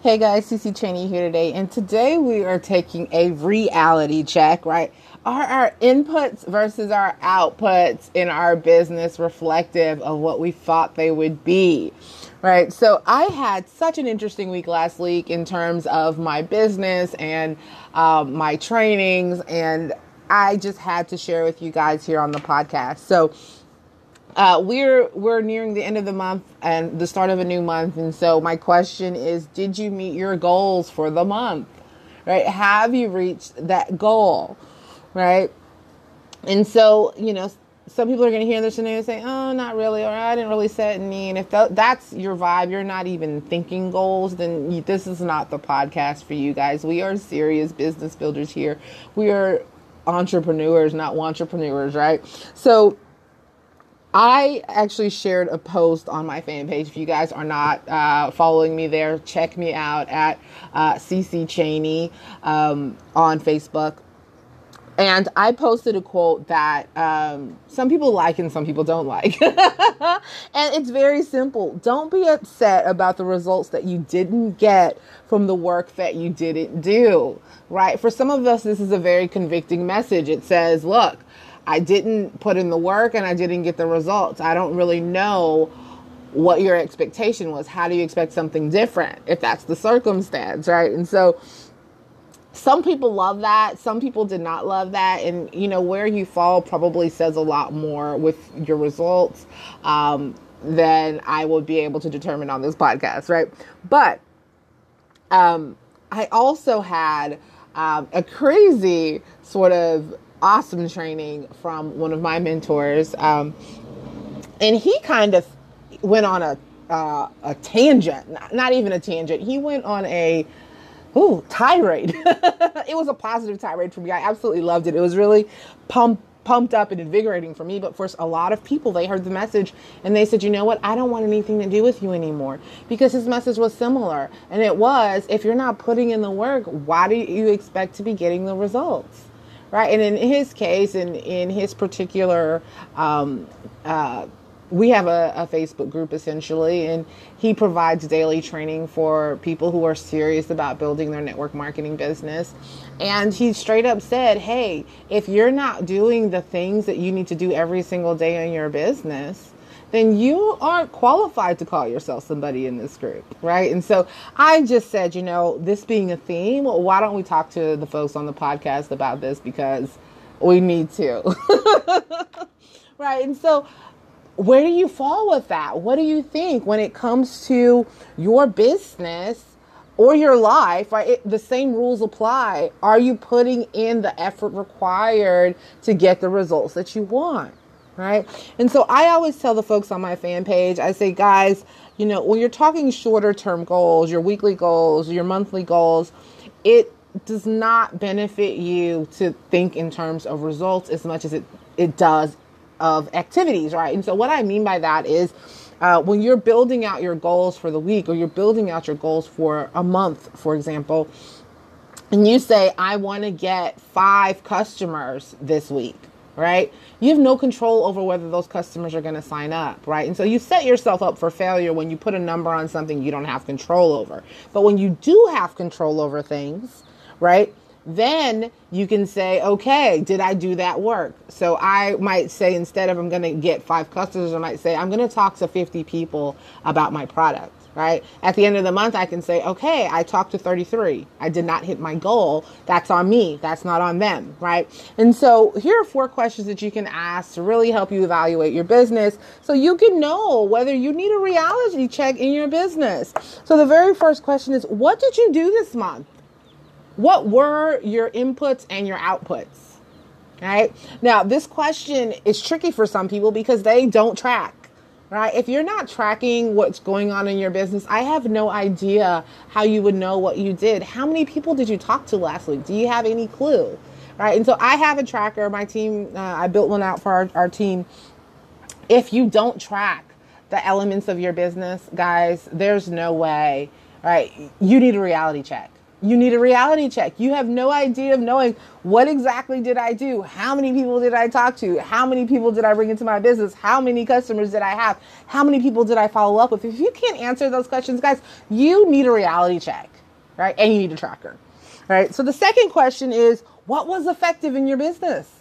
Hey guys, CC Cheney here today, and today we are taking a reality check, right? Are our inputs versus our outputs in our business reflective of what we thought they would be? Right. So I had such an interesting week last week in terms of my business and um, my trainings, and I just had to share with you guys here on the podcast. So uh, we're we're nearing the end of the month and the start of a new month, and so my question is: Did you meet your goals for the month? Right? Have you reached that goal? Right? And so you know, some people are going to hear this and they say, "Oh, not really," or "I didn't really set any." And if that's your vibe, you're not even thinking goals, then you, this is not the podcast for you guys. We are serious business builders here. We are entrepreneurs, not wantrepreneurs, right? So I actually shared a post on my fan page. If you guys are not uh, following me there, check me out at uh, CC Cheney um, on Facebook. And I posted a quote that um, some people like and some people don't like. and it's very simple. Don't be upset about the results that you didn't get from the work that you didn't do, right? For some of us, this is a very convicting message. It says, look, I didn't put in the work and I didn't get the results. I don't really know what your expectation was. How do you expect something different if that's the circumstance, right? And so some people love that, some people did not love that. And, you know, where you fall probably says a lot more with your results um, than I would be able to determine on this podcast, right? But um, I also had um, a crazy sort of awesome training from one of my mentors. Um, and he kind of went on a, uh, a tangent, not, not even a tangent. He went on a, ooh, tirade. it was a positive tirade for me. I absolutely loved it. It was really pumped pumped up and invigorating for me, but for a lot of people, they heard the message and they said, you know what, I don't want anything to do with you anymore because his message was similar. And it was, if you're not putting in the work, why do you expect to be getting the results? Right? And in his case, in in his particular, um, uh, we have a, a, Facebook group essentially, and he provides daily training for people who are serious about building their network marketing business. And he straight up said, "Hey, if you're not doing the things that you need to do every single day in your business." Then you aren't qualified to call yourself somebody in this group, right? And so I just said, you know, this being a theme, why don't we talk to the folks on the podcast about this because we need to. right? And so where do you fall with that? What do you think when it comes to your business or your life, right? It, the same rules apply. Are you putting in the effort required to get the results that you want? Right? And so I always tell the folks on my fan page, I say, guys, you know, when you're talking shorter term goals, your weekly goals, your monthly goals, it does not benefit you to think in terms of results as much as it, it does of activities, right? And so what I mean by that is uh, when you're building out your goals for the week or you're building out your goals for a month, for example, and you say, I want to get five customers this week right? You have no control over whether those customers are going to sign up, right? And so you set yourself up for failure when you put a number on something you don't have control over. But when you do have control over things, right? Then you can say, okay, did I do that work? So I might say, instead of I'm going to get five customers, I might say, I'm going to talk to 50 people about my product right? At the end of the month, I can say, okay, I talked to 33. I did not hit my goal. That's on me. That's not on them, right? And so here are four questions that you can ask to really help you evaluate your business so you can know whether you need a reality check in your business. So the very first question is, what did you do this month? What were your inputs and your outputs? Right? Now, this question is tricky for some people because they don't track right? If you're not tracking what's going on in your business, I have no idea how you would know what you did. How many people did you talk to last week? Do you have any clue? Right. And so I have a tracker. My team, uh, I built one out for our, our team. If you don't track the elements of your business, guys, there's no way, right? You need a reality check you need a reality check. You have no idea of knowing what exactly did I do? How many people did I talk to? How many people did I bring into my business? How many customers did I have? How many people did I follow up with? If you can't answer those questions, guys, you need a reality check, right? And you need a tracker, right? So the second question is what was effective in your business?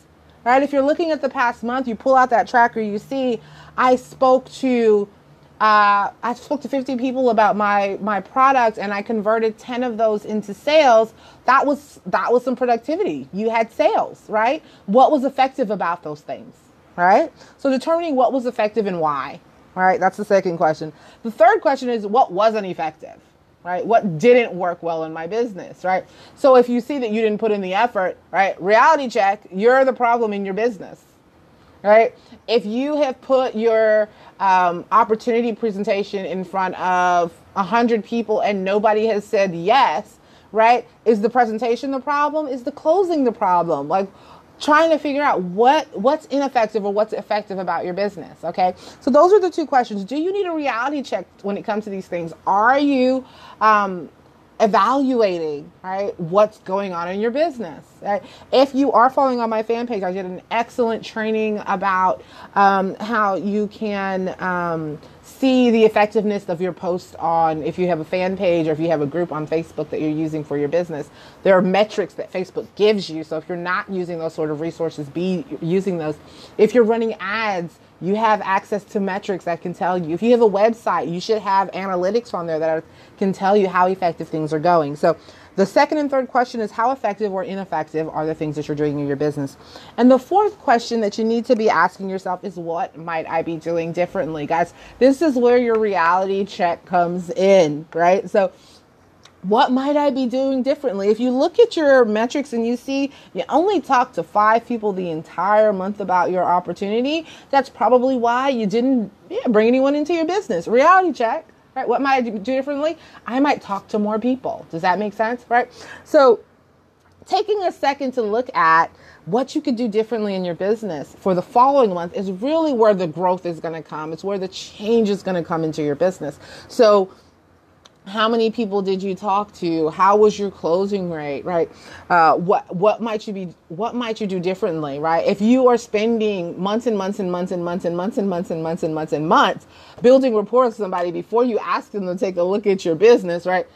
Right? If you're looking at the past month, you pull out that tracker, you see I spoke to uh, I spoke to 50 people about my my product and I converted 10 of those into sales. That was that was some productivity. You had sales, right? What was effective about those things, right? So determining what was effective and why, right? That's the second question. The third question is what wasn't effective, right? What didn't work well in my business, right? So if you see that you didn't put in the effort, right? Reality check, you're the problem in your business right? If you have put your um, opportunity presentation in front of a hundred people and nobody has said yes, right? Is the presentation the problem? Is the closing the problem? Like trying to figure out what what's ineffective or what's effective about your business okay so those are the two questions do you need a reality check when it comes to these things are you um, evaluating right what's going on in your business right? if you are following on my fan page i did an excellent training about um, how you can um, see the effectiveness of your post on if you have a fan page or if you have a group on facebook that you're using for your business there are metrics that facebook gives you. So if you're not using those sort of resources be using those. If you're running ads you have access to metrics that can tell you. If you have a website you should have analytics on there that are, can tell you how effective things are going. So the second and third question is how effective or ineffective are the things that you're doing in your business and the fourth question that you need to be asking yourself is what might i be doing differently guys this is where your reality check comes in right so what might I be doing differently? If you look at your metrics and you see you only talk to five people the entire month about your opportunity, that's probably why you didn't yeah, bring anyone into your business. Reality check, right? What might I do differently? I might talk to more people. Does that make sense, right? So, taking a second to look at what you could do differently in your business for the following month is really where the growth is going to come. It's where the change is going to come into your business. So, how many people did you talk to? How was your closing rate? Right? Uh, what what might you be what might you do differently? Right? If you are spending months and months and months and months and months and months and months and months and months building rapport with somebody before you ask them to take a look at your business right?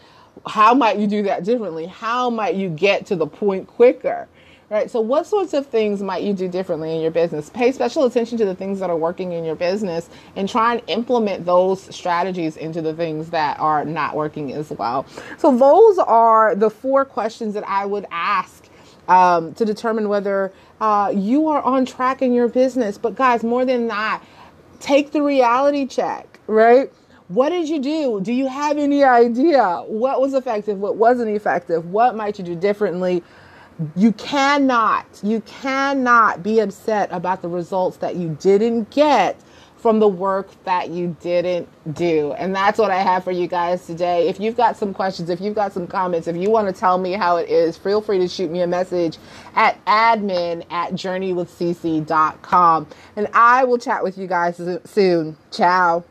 How might you do that differently? How might you get to the point quicker right? So, what sorts of things might you do differently in your business? Pay special attention to the things that are working in your business and try and implement those strategies into the things that are not working as well. So, those are the four questions that I would ask um, to determine whether uh, you are on track in your business. But, guys, more than that, take the reality check, right? What did you do? Do you have any idea what was effective, what wasn't effective? What might you do differently? You cannot, you cannot be upset about the results that you didn't get from the work that you didn't do. And that's what I have for you guys today. If you've got some questions, if you've got some comments, if you want to tell me how it is, feel free to shoot me a message at admin at journeywithcc.com. And I will chat with you guys soon. Ciao.